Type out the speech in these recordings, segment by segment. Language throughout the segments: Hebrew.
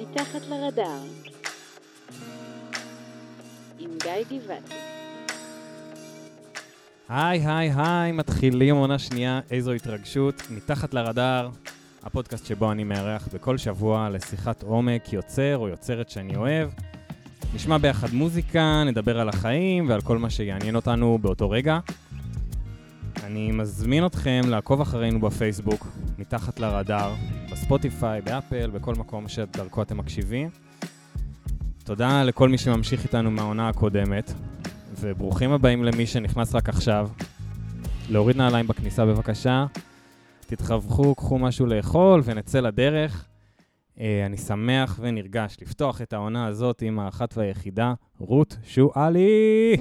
מתחת לרדאר עם גיא גבעתי. היי, היי, היי, מתחילים עונה שנייה, איזו התרגשות, מתחת לרדאר, הפודקאסט שבו אני מארח בכל שבוע לשיחת עומק יוצר או יוצרת שאני אוהב. נשמע ביחד מוזיקה, נדבר על החיים ועל כל מה שיעניין אותנו באותו רגע. אני מזמין אתכם לעקוב אחרינו בפייסבוק, מתחת לרדאר, בספוטיפיי, באפל, בכל מקום שדרכו אתם מקשיבים. תודה לכל מי שממשיך איתנו מהעונה הקודמת, וברוכים הבאים למי שנכנס רק עכשיו. להוריד נעליים בכניסה בבקשה, תתחווכו, קחו משהו לאכול ונצא לדרך. אה, אני שמח ונרגש לפתוח את העונה הזאת עם האחת והיחידה, רות שועלי.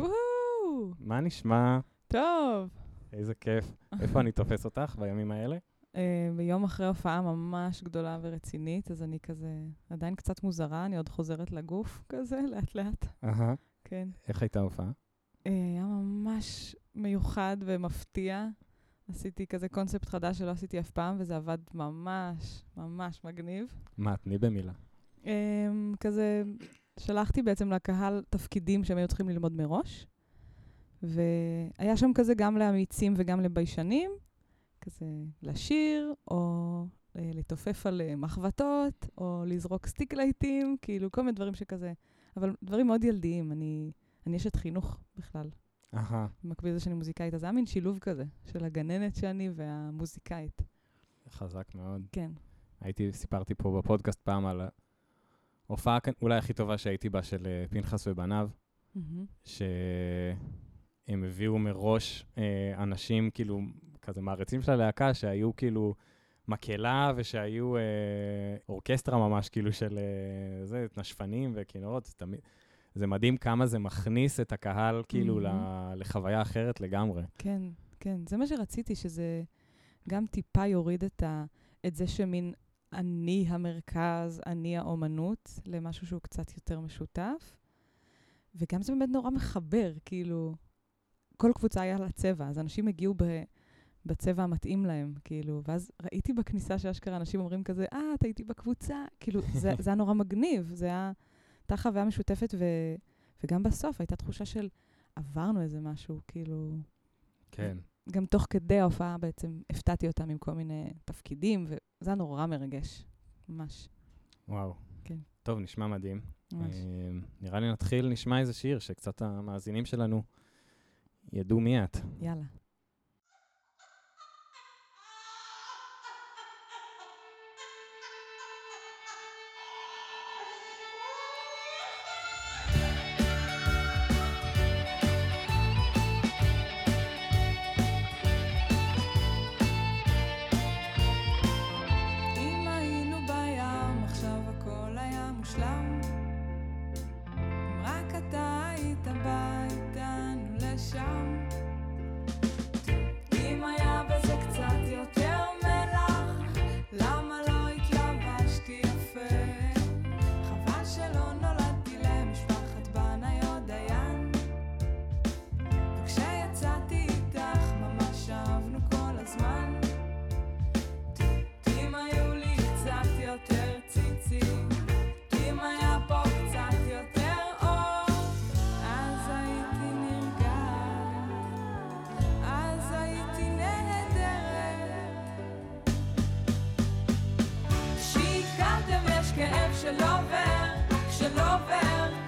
מה נשמע? טוב. איזה כיף. איפה אני תופס אותך בימים האלה? אה, ביום אחרי הופעה ממש גדולה ורצינית, אז אני כזה עדיין קצת מוזרה, אני עוד חוזרת לגוף כזה, לאט-לאט. אהה. כן. איך הייתה ההופעה? אה, היה ממש מיוחד ומפתיע. עשיתי כזה קונספט חדש שלא עשיתי אף פעם, וזה עבד ממש ממש מגניב. מה, תני במילה. אה, כזה, שלחתי בעצם לקהל תפקידים שהם היו צריכים ללמוד מראש, והיה שם כזה גם לאמיצים וגם לביישנים, כזה לשיר, או אה, לתופף על אה, מחבטות, או לזרוק סטיק לעיתים, כאילו כל מיני דברים שכזה, אבל דברים מאוד ילדיים, אני, אני אשת חינוך בכלל. אהה. במקביל לזה שאני מוזיקאית, אז זה היה מין שילוב כזה, של הגננת שאני והמוזיקאית. חזק מאוד. כן. הייתי, סיפרתי פה בפודקאסט פעם על ההופעה אולי הכי טובה שהייתי בה של אה, פנחס ובניו, מהמם. שהם הביאו מראש אה, אנשים, כאילו, כזה מעריצים של הלהקה, שהיו כאילו מקהלה ושהיו אה, אורקסטרה ממש, כאילו, של אה, זה, נשפנים וכינורות, זה תמיד... זה מדהים כמה זה מכניס את הקהל, כאילו. ל- לחוויה אחרת לגמרי. כן, כן. זה מה שרציתי, שזה גם טיפה יוריד את, ה, את זה שמין אני המרכז, אני האומנות, למשהו שהוא קצת יותר משותף. וגם זה באמת נורא מחבר, כאילו, כל קבוצה היה לה צבע, אז אנשים הגיעו ב, בצבע המתאים להם, כאילו, ואז ראיתי בכניסה שאשכרה אנשים אומרים כזה, אה, את הייתי בקבוצה, כאילו, זה, זה היה נורא מגניב, זה היה, הייתה חוויה משותפת, ו, וגם בסוף הייתה תחושה של עברנו איזה משהו, כאילו, כן. גם תוך כדי ההופעה בעצם הפתעתי אותם עם כל מיני תפקידים, וזה היה נורא מרגש, ממש, וואו. כן. טוב, נשמע מדהים. ממש. אה, נראה לי נתחיל, נשמע איזה שיר שקצת המאזינים שלנו ידעו מי את. יאללה. כאב שלא עובר, שלא עובר,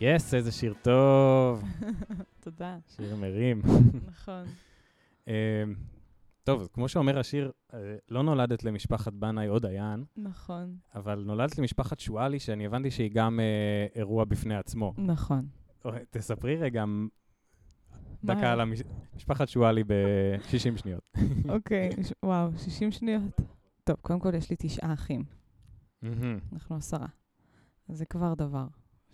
יס, איזה שיר טוב. תודה. שיר מרים. נכון. אמ, טוב, כמו שאומר השיר, אה, לא נולדת למשפחת בנאי או דיין, נכון. אבל נולדת למשפחת שואלי, שאני הבנתי שהיא גם אה, אירוע בפני עצמו. נכון. תספרי רגע? דקה על המש- משפחת שואלי ב-60 שניות. אוקיי, ש- וואו, 60 שניות. טוב, קודם כל יש לי תשעה אחים. אנחנו עשרה. זה כבר דבר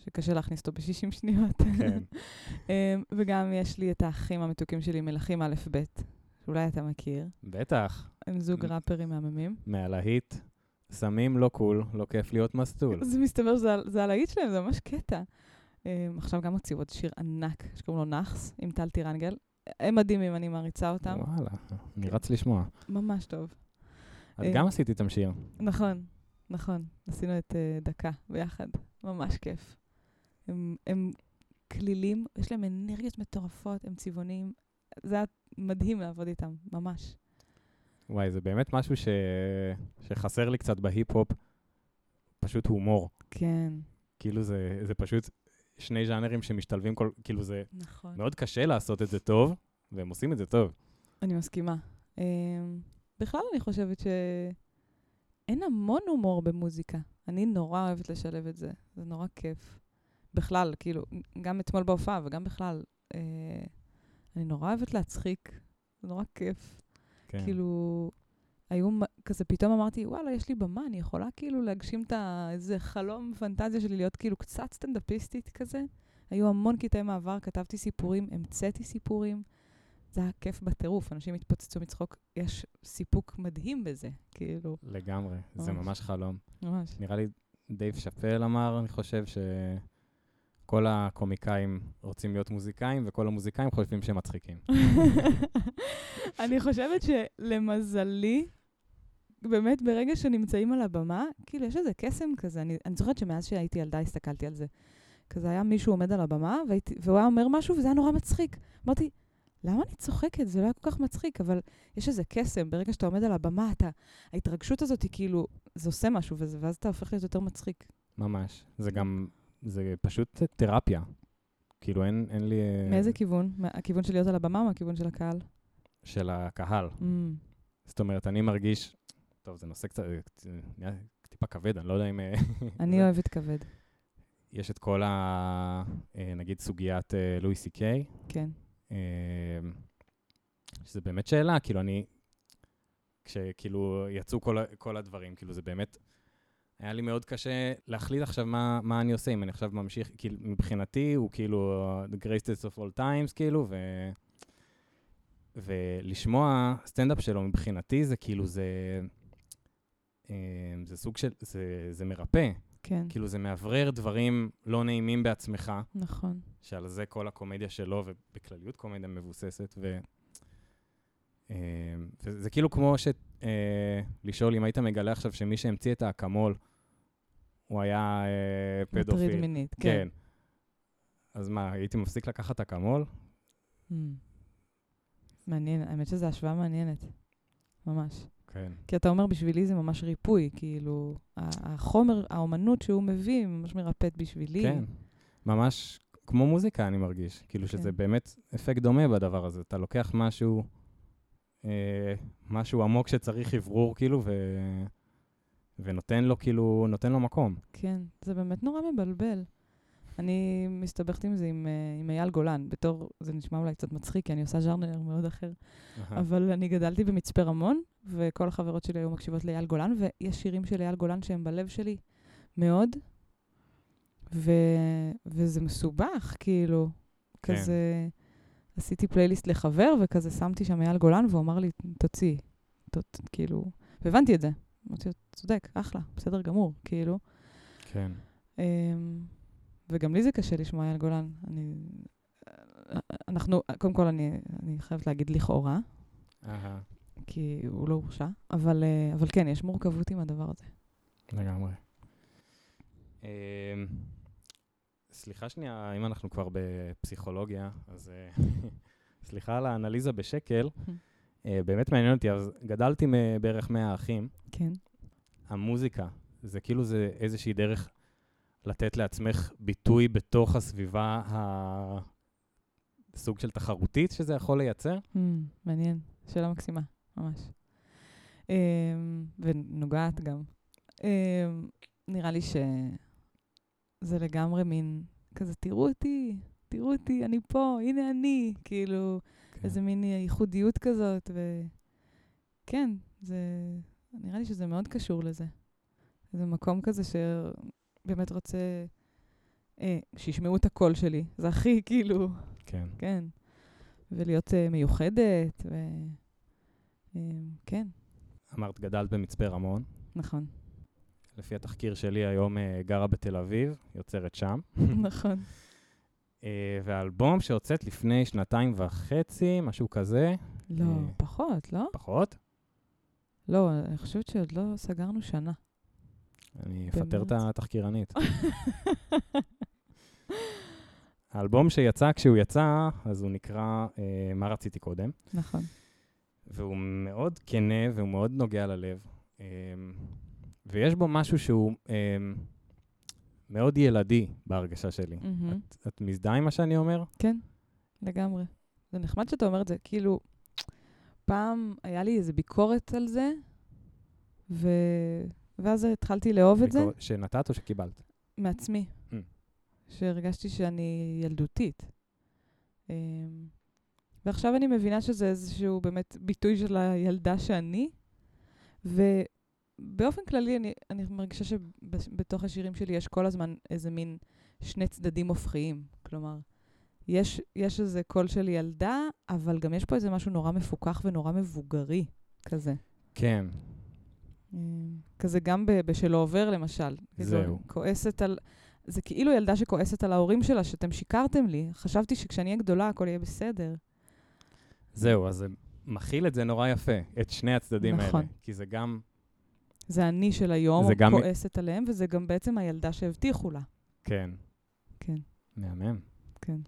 שקשה להכניס אותו ב-60 שניות. כן. אמ, וגם יש לי את האחים המתוקים שלי, מלכים א' ב', שאולי אתה מכיר. בטח, הם זוג ראפרים מהממים. מהלהיט, סמים לא קול, לא כיף להיות מסטול. זה מסתבר שזה הלהיט שלהם, זה ממש קטע. אמ, עכשיו גם הוציאו עוד שיר ענק שקוראים לו נאחס, עם טל טירנגל. הם מדהימים, אני מעריצה אותם. וואלה, אני רץ לשמוע. ממש טוב. את אה, גם עשית איתם שיר. נכון, נכון. עשינו את uh, דקה ביחד. ממש כיף. הם, הם כלילים, יש להם אנרגיות מטורפות, הם צבעוניים. זה היה מדהים לעבוד איתם, ממש. וואי, זה באמת משהו ש... שחסר לי קצת בהיפ-הופ, פשוט הומור. כן, כאילו זה, זה פשוט שני ז'אנרים שמשתלבים כל... כאילו זה נכון. מאוד קשה לעשות את זה טוב, והם עושים את זה טוב. אני מסכימה. Um, בכלל אני חושבת שאין המון הומור במוזיקה. אני נורא אוהבת לשלב את זה, זה נורא כיף. בכלל, כאילו, גם אתמול בהופעה וגם בכלל, uh, אני נורא אוהבת להצחיק, זה נורא כיף. כן. כאילו, היו כזה, פתאום אמרתי, וואלה, יש לי במה, אני יכולה כאילו להגשים את איזה חלום, פנטזיה שלי להיות כאילו קצת סטנדאפיסטית כזה. היו המון קטעי מעבר, כתבתי סיפורים, המצאתי סיפורים. זה היה כיף בטירוף, אנשים התפוצצו מצחוק. יש סיפוק מדהים בזה, כאילו, לגמרי, זה ממש. ממש חלום. ממש. נראה לי דייב שאפל אמר, אני חושב, שכל הקומיקאים רוצים להיות מוזיקאים, וכל המוזיקאים חושבים שהם מצחיקים. אני חושבת שלמזלי, באמת ברגע שנמצאים על הבמה, כאילו יש איזה קסם כזה. אני, אני זוכרת שמאז שהייתי ילדה הסתכלתי על זה. כזה היה מישהו עומד על הבמה, והייתי, והוא היה אומר משהו וזה היה נורא מצחיק. אמרתי, למה אני צוחקת? זה לא היה כל כך מצחיק, אבל יש איזה קסם, ברגע שאתה עומד על הבמה, אתה, ההתרגשות הזאת היא כאילו, זה עושה משהו, וזה, ואז אתה הופך להיות יותר מצחיק. ממש. זה גם, זה פשוט תרפיה. כאילו, אין, אין לי... אה, מאיזה כיוון? מה- הכיוון של להיות על הבמה או מהכיוון של הקהל? של הקהל. Mm, זאת אומרת, אני מרגיש... טוב, זה נושא קצת... קצת- נהיה טיפה כבד, אני לא יודע אם... אה, אני אוהבת כבד, יש את כל ה... אה, נגיד סוגיית אה, לואי סי קיי, כן. אה, שזה באמת שאלה, כאילו אני... כשכאילו יצאו כל, כל הדברים, כאילו זה באמת... היה לי מאוד קשה להחליט עכשיו מה, מה אני עושה, אם אני עכשיו ממשיך, כאילו מבחינתי הוא כאילו the greatest of all times, כאילו, ו... ולשמוע סטנדאפ שלו מבחינתי זה כאילו זה... אה, זה סוג של... זה, זה מרפא. כן, כאילו זה מאוורר דברים לא נעימים בעצמך, נכון. שעל זה כל הקומדיה שלו, ובכלליות קומדיה מבוססת, ו... אה, וזה כאילו כמו ש... אה, לשאול אם היית מגלה עכשיו שמי שהמציא את האקמול, הוא היה אה, פדופיל. מטריד מינית, כן. כן. אז מה, הייתי מפסיק לקחת אקמול? Mm. מעניין, האמת שזו השוואה מעניינת, ממש. כן. כי אתה אומר, בשבילי זה ממש ריפוי, כאילו, החומר, האומנות שהוא מביא, ממש מרפאת בשבילי. כן. ממש כמו מוזיקה, אני מרגיש. כאילו שזה כן. באמת אפקט דומה בדבר הזה. אתה לוקח משהו, משהו עמוק שצריך אוורור, כאילו, ו... ונותן לו, כאילו, נותן לו מקום. כן, זה באמת נורא מבלבל. אני מסתבכת עם זה עם, אה, עם אייל גולן, בתור, זה נשמע אולי קצת מצחיק, כי אני עושה ז'אנר מאוד אחר. אבל אני גדלתי במצפה רמון, וכל החברות שלי היו מקשיבות לאייל גולן, ויש שירים של אייל גולן שהם בלב שלי מאוד, ו... וזה מסובך, כאילו, כן. כזה, עשיתי פלייליסט לחבר, וכזה שמתי שם אייל גולן, והוא אמר לי, תוציאי, ת- כאילו, והבנתי את זה. אמרתי לו, צודק, אחלה, בסדר גמור, כאילו. כן. אמ, וגם לי זה קשה לשמוע אייל גולן. אני... אנחנו, קודם כל, אני, אני חייבת להגיד לכאורה, אהה, כי הוא לא הורשע, אבל, אה, אבל כן, יש מורכבות עם הדבר הזה. לגמרי. אמ, סליחה שנייה, אם אנחנו כבר בפסיכולוגיה, אז אה, סליחה על האנליזה בשקל. אה, באמת מעניין אותי, אז גדלתי בערך 100 אחים. כן. המוזיקה, זה כאילו זה איזושהי דרך לתת לעצמך ביטוי בתוך הסביבה הסוג של תחרותית שזה יכול לייצר? Hmm, מעניין, שאלה מקסימה, ממש. Um, ונוגעת גם. Um, נראה לי שזה לגמרי מין כזה, תראו אותי, תראו אותי, אני פה, הנה אני, כאילו, כן. איזה מין ייחודיות כזאת, וכן, זה, נראה לי שזה מאוד קשור לזה. זה מקום כזה שבאמת רוצה אה, שישמעו את הקול שלי. זה הכי, כאילו, כן. כן. ולהיות אה, מיוחדת, ו... אה, כן, אמרת, גדלת במצפה רמון. נכון, לפי התחקיר שלי, היום אה, גרה בתל אביב, יוצרת שם. נכון. אה, והאלבום שהוצאת לפני שנתיים וחצי, משהו כזה, לא, אה. פחות, לא? פחות. לא, אני חושבת שעוד לא סגרנו שנה. אני אפטר את. התחקירנית. האלבום שיצא, כשהוא יצא, אז הוא נקרא אה, מה רציתי קודם, נכון. והוא מאוד כנה והוא מאוד נוגע ללב. אה, ויש בו משהו שהוא אה, מאוד ילדי בהרגשה שלי. מהמם. את, את מזדהה עם מה שאני אומר? כן, לגמרי. זה נחמד שאתה אומר את זה, כאילו, פעם היה לי איזו ביקורת על זה, ו... ואז התחלתי לאהוב את זה שנתת או שקיבלת? מעצמי, Mm. שהרגשתי שאני ילדותית. אמ, ועכשיו אני מבינה שזה איזשהו באמת ביטוי של הילדה שאני, ובאופן כללי אני, אני מרגישה שבתוך השירים שלי יש כל הזמן איזה מין שני צדדים הופכיים. כלומר, יש, יש איזה קול של ילדה, אבל גם יש פה איזה משהו נורא מפוקח ונורא מבוגרי כזה. כן, אמ, כזה גם ב- בשלא עובר, למשל. כזה זהו. כועסת על... זה כאילו ילדה שכועסת על ההורים שלה, שאתם שיקרתם לי. חשבתי שכשאני אהיה גדולה הכל יהיה בסדר. זהו, אז זה מכיל את זה נורא יפה, את שני הצדדים נכון. האלה. כי זה גם, זה אני של היום, זה גם- כועסת עליהם, וזה גם בעצם הילדה שהבטיחו לה. כן, כן, מהמם. כן.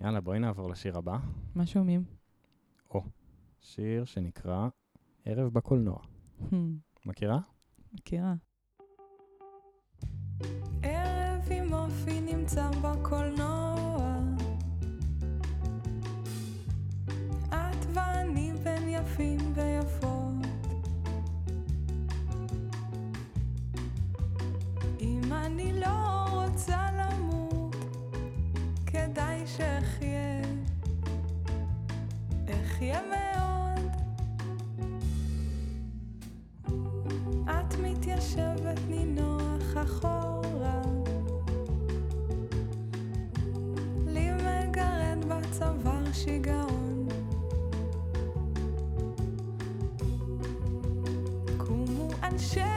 יאללה, בואי נעבור לשיר הבא. מה שומעים? שיר שנקרא ערב בקולנוע. Hmm, מכירה? מכירה. ערב עם אופי נמצא בקולנוע אני לא רוצה למות. כדאי שאחיה אחיה מאוד. את מתיישבת נינוח אחורה. לי מגרד בצוואר שיגעון. קומו אנשי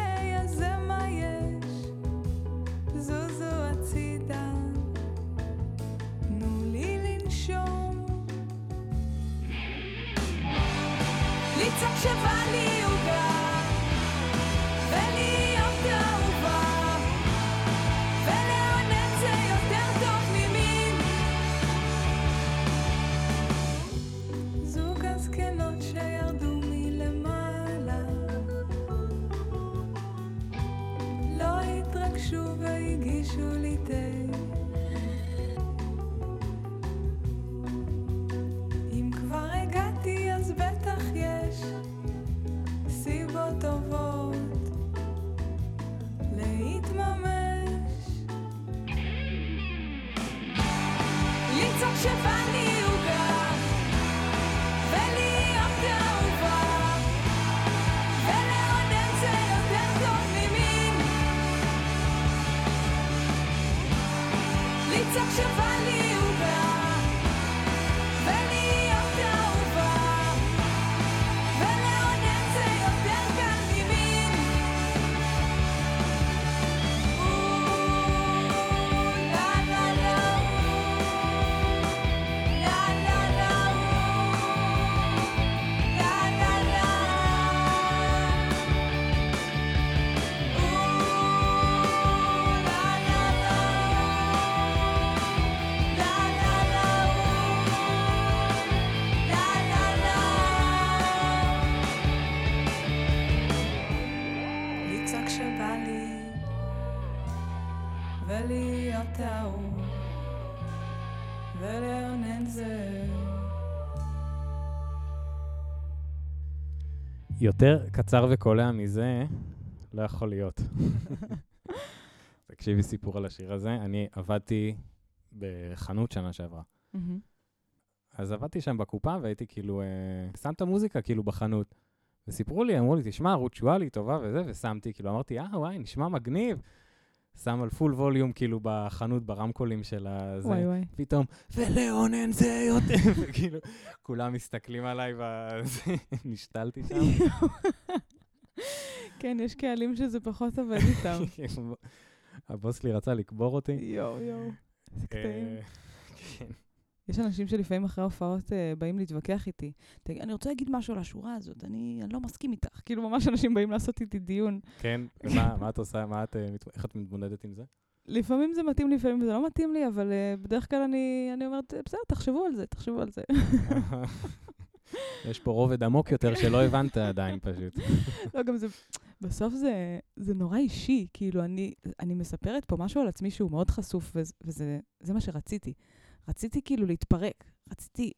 התרגשו והגישו לי תה יותר קצר וקולע מזה לא יכול להיות. תקשיבי סיפור על השיר הזה. אני עבדתי בחנות שנה שעברה. אז עבדתי שם בקופה והייתי כאילו, אה, שם את המוזיקה כאילו בחנות. וסיפרו לי, אמרו לי, תשמע, רות שואלי טובה וזה, ושמתי, כאילו, אמרתי, אה, וואי, נשמע מגניב. שם על פול ווליום, כאילו, בחנות, ברמקולים של הזה. וואי וואי. פתאום, ולאונן זה יותר, וכאילו, כולם מסתכלים עליי, וזה, נשתלתי שם. כן, יש קהלים שזה פחות עובד איתם. הבוס שלי רצה לקבור אותי. יואו, יואו. איזה קטעים. אה, כן. יש אנשים שלפעמים אחרי ההופעות אה, באים להתווכח איתי. "תגיד, אני רוצה להגיד משהו על השורה הזאת, אני אני לא מסכים איתך. כאילו, ממש אנשים באים לעשות איתי דיון. כן, ומה מה את עושה? מה את, מת- איך את מתמודדת עם זה? לפעמים זה מתאים לי, לפעמים זה לא מתאים לי, אבל אה, בדרך כלל אני אני אומרת, בסדר, תחשבו על זה, תחשבו על זה. יש פה רובד עמוק יותר שלא הבנת עדיין פשוט. לא, גם זה, בסוף זה, זה נורא אישי, כאילו, אני, אני מספרת פה משהו על עצמי שהוא מאוד חשוף, וזה, וזה זה מה שרציתי. רציתי כאילו להתפרק, רציתי,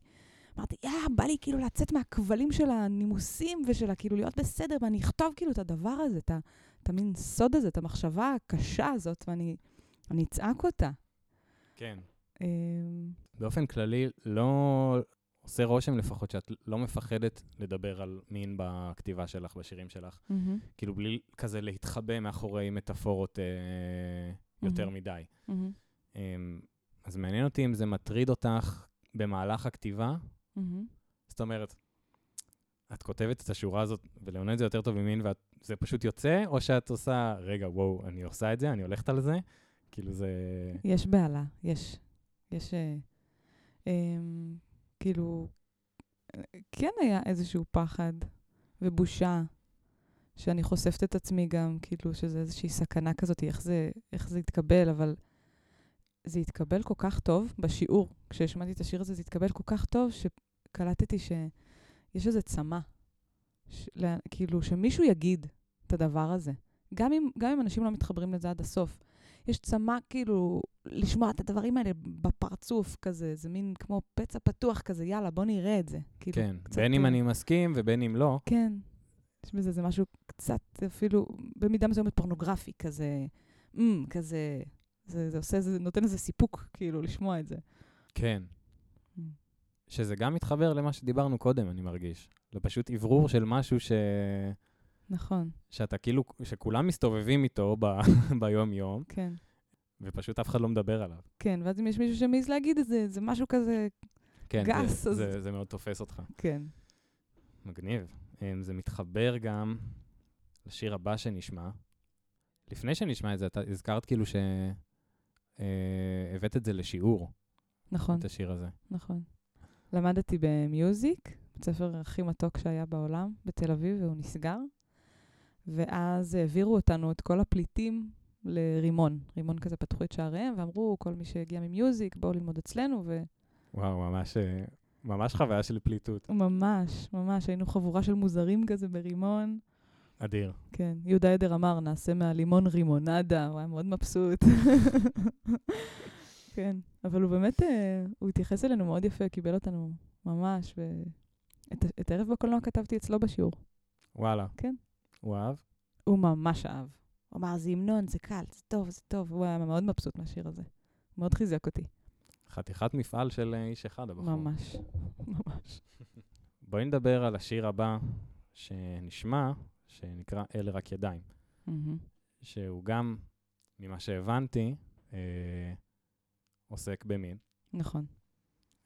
אמרתי, יא, בא לי כאילו לצאת מהכבלים של הנימוסים ושל כאילו להיות בסדר, ואני אכתוב כאילו את הדבר הזה, את, את המין סוד הזה, את המחשבה הקשה הזאת, ואני אני אצעק אותה. כן. אמ, באופן כללי, לא עושה רושם לפחות שאת לא מפחדת לדבר על מין בכתיבה שלך, בשירים שלך. מהמם, כאילו, בלי כזה להתחבא מאחורי מטאפורות אה, יותר מהמם. מדי. אמ, אז מעניין אותי אם זה מטריד אותך במהלך הכתיבה. מהמם. זאת אומרת, את כותבת את השורה הזאת, ולאונן זה יותר טוב ממין, וזה פשוט יוצא, או שאת עושה, רגע, וואו, אני עושה את זה, אני הולכת על זה? כאילו זה... יש בהלה, יש. יש, אה, אמ, כאילו, אה, כן היה איזשהו פחד ובושה, שאני חושפת את עצמי גם, כאילו, שזה איזושהי סכנה כזאת, איך זה, איך זה יתקבל, אבל זה התקבל כל כך טוב בשיעור. כשהשמעתי את השיר הזה, זה התקבל כל כך טוב, שקלטתי שיש איזה צמא. ש, לה, כאילו, שמישהו יגיד את הדבר הזה. גם אם, גם אם אנשים לא מתחברים לזה עד הסוף. יש צמא כאילו לשמוע את הדברים האלה בפרצוף כזה, זה מין כמו פצע פתוח כזה, יאללה, בוא נראה את זה. כאילו, כן, קצת, בין אם אני מסכים ובין אם לא. כן, יש בזה איזה משהו קצת אפילו, במידה מסוימת פורנוגרפי כזה, mm, כזה, זה, זה עושה, זה נותן איזה סיפוק, כאילו, לשמוע את זה. כן. Mm. שזה גם מתחבר למה שדיברנו קודם, אני מרגיש. זה פשוט אוורור של משהו ש... נכון, שאתה כאילו, שכולם מסתובבים איתו ב... ביום-יום, כן. ופשוט אף אחד לא מדבר עליו. כן, ואז אם יש מישהו שמעז להגיד את זה, זה משהו כזה, כן, גס, זה, אז- זה, זה מאוד תופס אותך. כן. מגניב. אמ, זה מתחבר גם לשיר הבא שנשמע. לפני שנשמע את זה, אתה הזכרת כאילו שהבאת את זה לשיעור, נכון, את השיר הזה. נכון. למדתי במיוזיק, בית ספר הכי מתוק שהיה בעולם, בתל אביב, והוא נסגר. ואז העבירו אותנו, את כל הפליטים, לרימון. רימון כזה פתחו את שעריהם, ואמרו, כל מי שהגיע ממיוזיק, בואו ללמוד אצלנו, וואו, ממש, אה, ממש חוויה של פליטות. וממש, ממש, היינו חבורה של מוזרים כזה ברימון. אדיר. כן, יהודה עדר אמר, נעשה מהלימון רימונדה, הוא היה מאוד מבסוט. כן, אבל הוא באמת, אה, הוא התייחס אלינו מאוד יפה, קיבל אותנו ממש, ואת את ערב בקולנוע כתבתי אצלו בשיעור. וואלה. כן. הוא אהב? הוא ממש אהב. הוא אמר, זה המנון, זה קל, זה טוב, זה טוב. הוא היה מאוד מבסוט מהשיר הזה. מאוד חיזק אותי. חתיכת מפעל של אה, איש אחד, הבחור. ממש, ממש. בואי נדבר על השיר הבא שנשמע, שנקרא אלה רק ידיים. שהוא גם, ממה שהבנתי, אה, עוסק במין. נכון.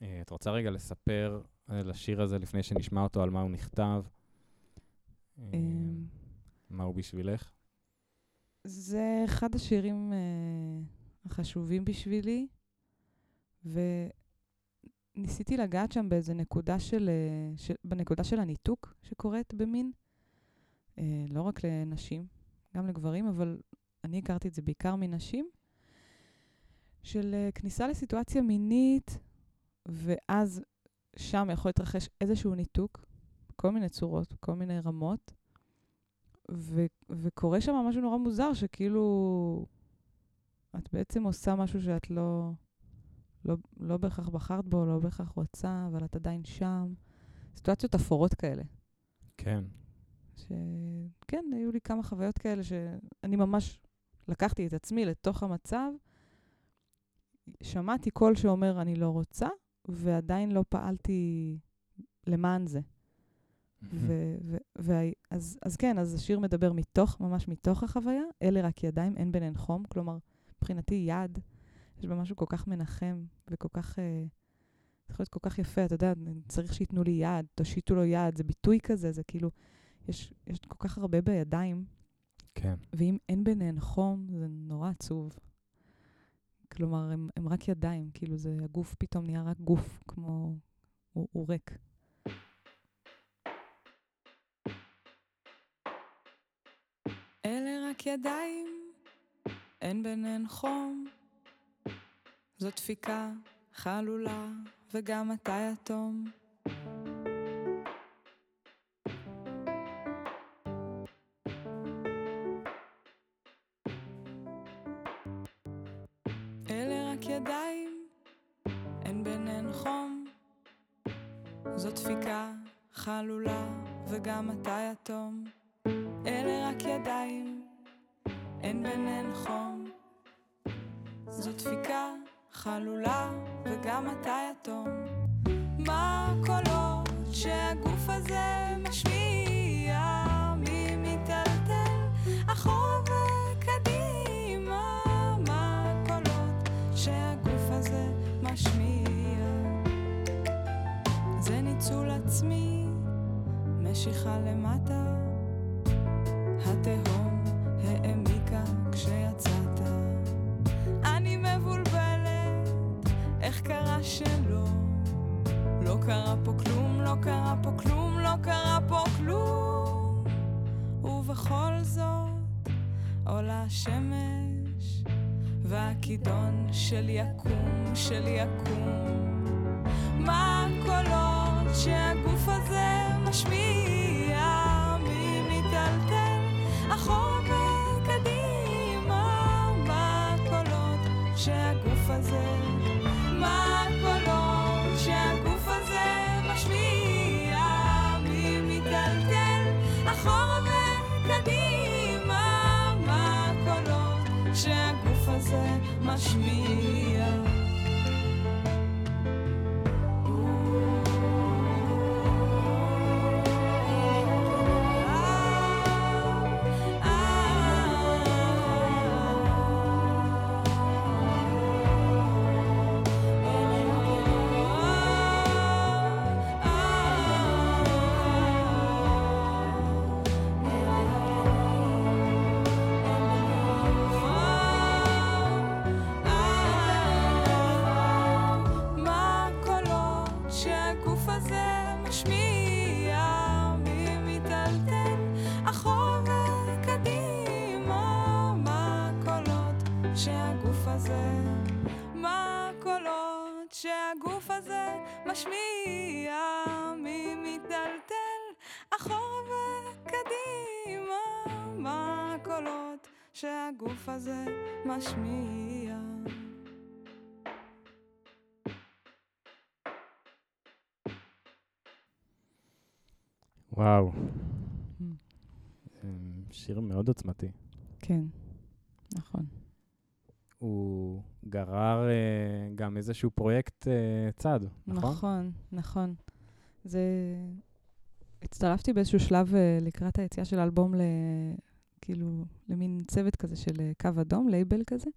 אה, את רוצה רגע לספר על השיר הזה לפני שנשמע אותו, על מה הוא נכתב? אה, אמ, מה הוא בשבילך? זה אחד השירים אה, החשובים בשבילי, וניסיתי לגעת שם באיזה נקודה של, אה, של, בנקודה של הניתוק שקורית במין, אה, לא רק לנשים, גם לגברים, אבל אני הכרתי את זה בעיקר מנשים, של אה, כניסה לסיטואציה מינית, ואז שם יכול להתרחש איזשהו ניתוק, כל מיני צורות, כל מיני רמות, ו- וקורה שם משהו נורא מוזר, שכאילו את בעצם עושה משהו שאת לא, לא, לא בהכרח בחרת בו, לא בהכרח רוצה, אבל את עדיין שם. סיטואציות אפורות כאלה. כן. שכן, היו לי כמה חוויות כאלה שאני ממש לקחתי את עצמי לתוך המצב, שמעתי קול שאומר אני לא רוצה, ועדיין לא פעלתי למען זה. ו- ו- וה- אז, אז כן, אז השיר מדבר מתוך, ממש מתוך החוויה, אלה רק ידיים, אין ביניהן חום. כלומר, מבחינתי יד, יש בה משהו כל כך מנחם וכל כך, אה, יכול להיות כל כך יפה, אתה יודע, צריך שייתנו לי יד, תושיטו לו יד, זה ביטוי כזה, זה כאילו, יש, יש כל כך הרבה בידיים, כן. ואם אין ביניהן חום, זה נורא עצוב. כלומר, הם, הם רק ידיים, כאילו זה, הגוף פתאום נהיה רק גוף, כמו, הוא, הוא ריק. אלה רק ידיים, אין ביניהן חום. זו דפיקה חלולה, וגם אתה יתום. משיכה למטה. התהום העמיקה כשיצאת. אני מבולבלת, איך קרה שלא? לא קרה פה כלום, לא קרה פה כלום, לא קרה פה כלום. ובכל זאת עולה השמש, והכידון של יקום, של יקום. משמיע? מה הזה משמיע? מי מיטלטל אחורה וקדימה? מה הקולות שהגוף הזה משמיע? וואו. אמ, שיר מאוד עוצמתי. כן, נכון. הוא גרר אה, גם איזשהו פרויקט אה, צד, נכון? נכון, נכון. זה... הצטרפתי באיזשהו שלב אה, לקראת היציאה של האלבום ל... כאילו, למין צוות כזה של אה, קו אדום, לייבל כזה,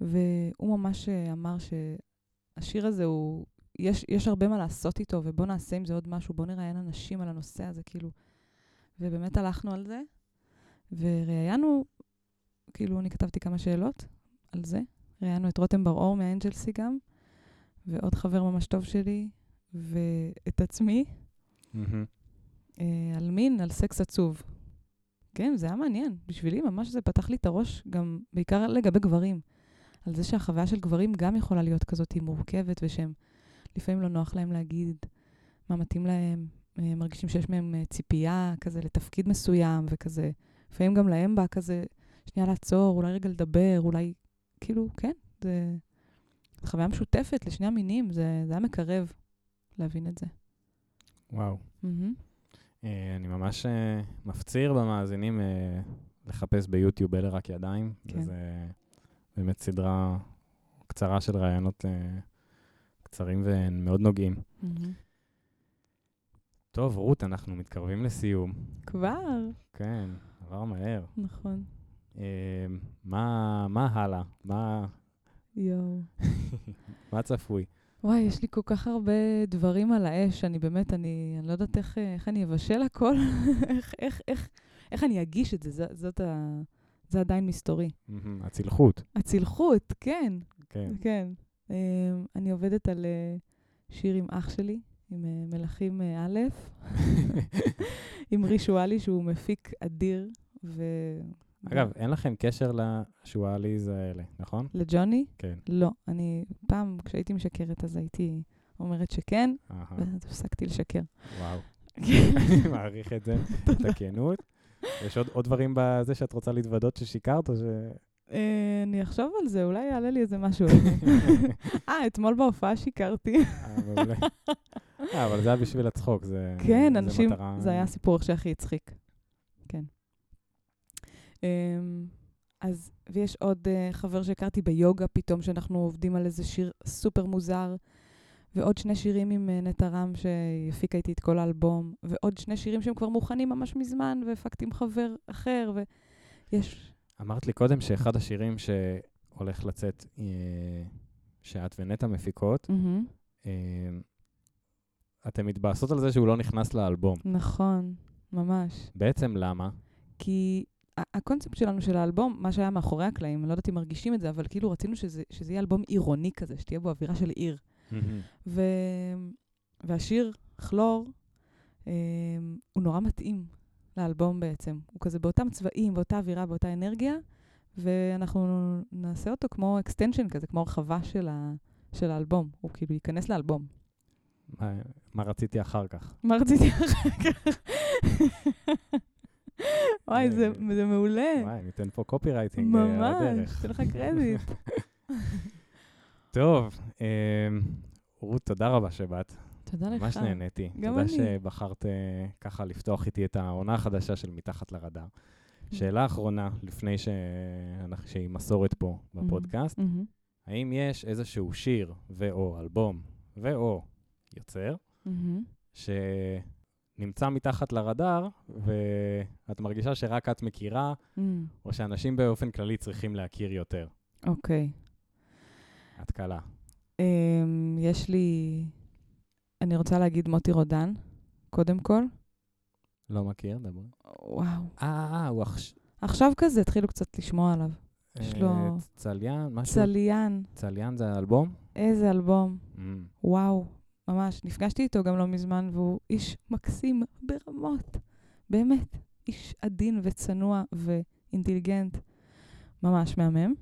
והוא ממש אה, אמר שהשיר הזה הוא... יש, יש הרבה מה לעשות איתו, ובוא נעשה עם זה עוד משהו, בוא נראיין אנשים על הנושא הזה, כאילו. ובאמת הלכנו על זה, וראיינו, כאילו, אני כתבתי כמה שאלות על זה. ראיינו את רותם בר-אור מהאנג'לסי גם, ועוד חבר ממש טוב שלי, ואת עצמי. אה, על מין, על סקס עצוב. כן, זה היה מעניין. בשבילי ממש זה פתח לי את הראש, גם בעיקר לגבי גברים. על זה שהחוויה של גברים גם יכולה להיות כזאת מורכבת, ושהם לפעמים לא נוח להם להגיד מה מתאים להם, אה, מרגישים שיש מהם אה, ציפייה כזה לתפקיד מסוים, וכזה, לפעמים גם להם בא כזה, שנייה לעצור, אולי רגע לדבר, אולי כאילו, כן, זה חוויה משותפת לשני המינים, זה, זה היה מקרב להבין את זה. וואו. מהמם. אה, אני ממש אה, מפציר במאזינים אה, לחפש ביוטיוב אלה רק ידיים. כן. וזה באמת סדרה קצרה של רעיונות אה, קצרים ומאוד נוגעים. מהמם. טוב, רות, אנחנו מתקרבים לסיום. כבר, כן, עבר מהר. נכון. אה, מה, מה הלאה? מה, יואו. מה צפוי? וואי, יש לי כל כך הרבה דברים על האש, אני באמת, אני, אני לא יודעת איך, אה, איך אני אבשל הכל, איך, איך, איך, איך אני אגיש את זה, זאת, זאת ה... זה עדיין מסתורי. הצלחות, הצלחות, כן, כן. כן. Um, אני עובדת על uh, שיר עם אח שלי, עם uh, מלכים uh, א', עם רישואלי שהוא מפיק אדיר, ו... אגב, אין לכם קשר לשואליז האלה, נכון? לג'וני? כן. לא. אני, פעם, כשהייתי משקרת, אז הייתי אומרת שכן, ואז הפסקתי לשקר. וואו. אני מעריך את זה, את הכנות. יש עוד, עוד דברים בזה שאת רוצה להתוודות ששיקרת, או ש... אה, אני אחשוב על זה, אולי יעלה לי איזה משהו. אה, אתמול בהופעה שיקרתי. אה. אה, אבל זה היה בשביל הצחוק, זה... כן, זה אנשים, מטרה- זה היה הסיפור שהכי הצחיק. אמ, אז, ויש עוד uh, חבר שהכרתי ביוגה פתאום, שאנחנו עובדים על איזה שיר סופר מוזר, ועוד שני שירים עם uh, נטע רם שהפיקה איתי את כל האלבום, ועוד שני שירים שהם כבר מוכנים ממש מזמן, והפקתי עם חבר אחר, ויש... אמרת לי קודם שאחד השירים שהולך לצאת, אה, שאת ונטע מפיקות, מהמם. אה, אתן מתבאסות על זה שהוא לא נכנס לאלבום. נכון, ממש. בעצם למה? כי הקונספט שלנו של האלבום, מה שהיה מאחורי הקלעים, לא יודעת אם מרגישים את זה, אבל כאילו רצינו שזה, שזה יהיה אלבום עירוני כזה, שתהיה בו אווירה של עיר. ו... והשיר, כלור, אה, הוא נורא מתאים לאלבום בעצם. הוא כזה באותם צבעים, באותה אווירה, באותה אנרגיה, ואנחנו נעשה אותו כמו extension כזה, כמו הרחבה של, ה... של האלבום. הוא כאילו ייכנס לאלבום. מה, מה רציתי אחר כך? מה רציתי אחר כך? וואי, זה, אה, זה מעולה. וואי, ניתן פה copywriting על ממש, הדרך. תן לך קרדיט. טוב, אמ, רות, תודה רבה שבאת. תודה לך. ממש נהניתי. גם תודה אני. שבחרת אה, ככה לפתוח איתי את העונה החדשה של מתחת לרדאר. שאלה אחרונה, לפני שהיא מסורת פה בפודקאסט, מהמם, האם יש איזשהו שיר ו/או אלבום ו/או יוצר מהמם. שנמצא מתחת לרדאר ואת מרגישה שרק את מכירה, מהמם. או שאנשים באופן כללי צריכים להכיר יותר? אוקיי. את קלה. אמ, יש לי... אני רוצה להגיד מוטי רודן, קודם כל. לא מכיר, דברי. וואו. אה, אה, הוא עכשיו... עכשיו כזה התחילו קצת לשמוע עליו. יש לו- אה, צליין, משהו? צליין, צליין זה האלבום? איזה אלבום. Mm. וואו, ממש. נפגשתי איתו גם לא מזמן, והוא איש מקסים ברמות. באמת. איש עדין וצנוע ואינטליגנט. ממש מהמם.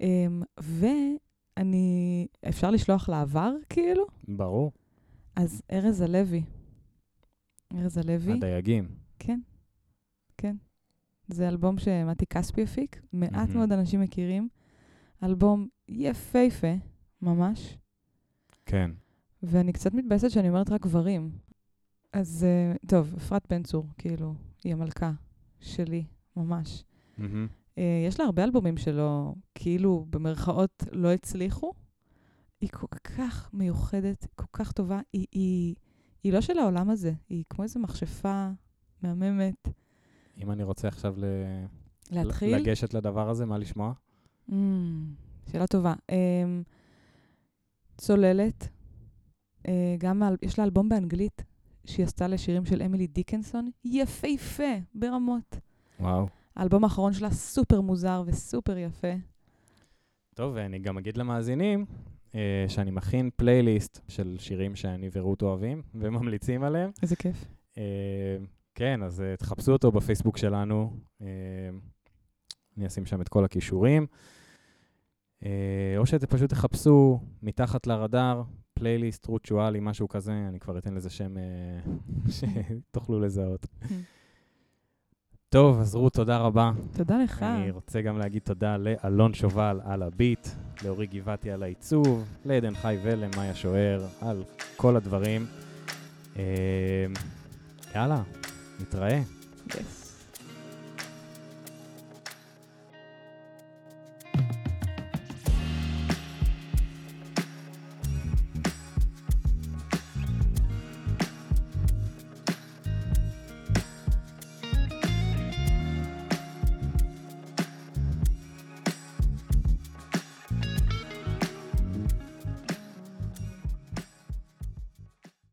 אמ, ואני... אפשר לשלוח לעבר, כאילו? ברור, אז ארז הלוי. ארז הלוי. הדייגים. כן, כן. זה אלבום שמתי כספי הפיק, מעט מהמם. מאוד אנשים מכירים. אלבום יפהפה, ממש. כן. ואני קצת מתבאסת שאני אומרת רק גברים. אז uh, טוב, אפרת בן צור, כאילו, היא המלכה שלי, ממש. מהמם. Uh, יש לה הרבה אלבומים שלו, כאילו, במרכאות, לא הצליחו. היא כל כך מיוחדת, כל כך טובה. היא, היא, היא לא של העולם הזה, היא כמו איזו מכשפה מהממת. אם אני רוצה עכשיו ל... להתחיל? לגשת לדבר הזה, מה לשמוע? Mm, שאלה טובה. Um, צוללת, גם על, יש לה אלבום באנגלית שהיא עשתה לשירים של אמילי דיקנסון, יפהפה ברמות. וואו. האלבום האחרון שלה סופר מוזר וסופר יפה. טוב, ואני גם אגיד למאזינים אה, שאני מכין פלייליסט של שירים שאני ורות אוהבים וממליצים עליהם. איזה כיף. אה, כן, אז אה, תחפשו אותו בפייסבוק שלנו. אה, אני אשים שם את כל הכישורים. אה, או שפשוט תחפשו מתחת לרדאר, פלייליסט רות שואלי, משהו כזה, אני כבר אתן לזה שם אה, שתוכלו לזהות. טוב, אז רות, תודה רבה. תודה לך. אני רוצה גם להגיד תודה לאלון שובל על הביט, לאורי גבעתי על העיצוב, לעדן חי ולמאיה שוער על כל הדברים. אה, יאללה, נתראה. Yes.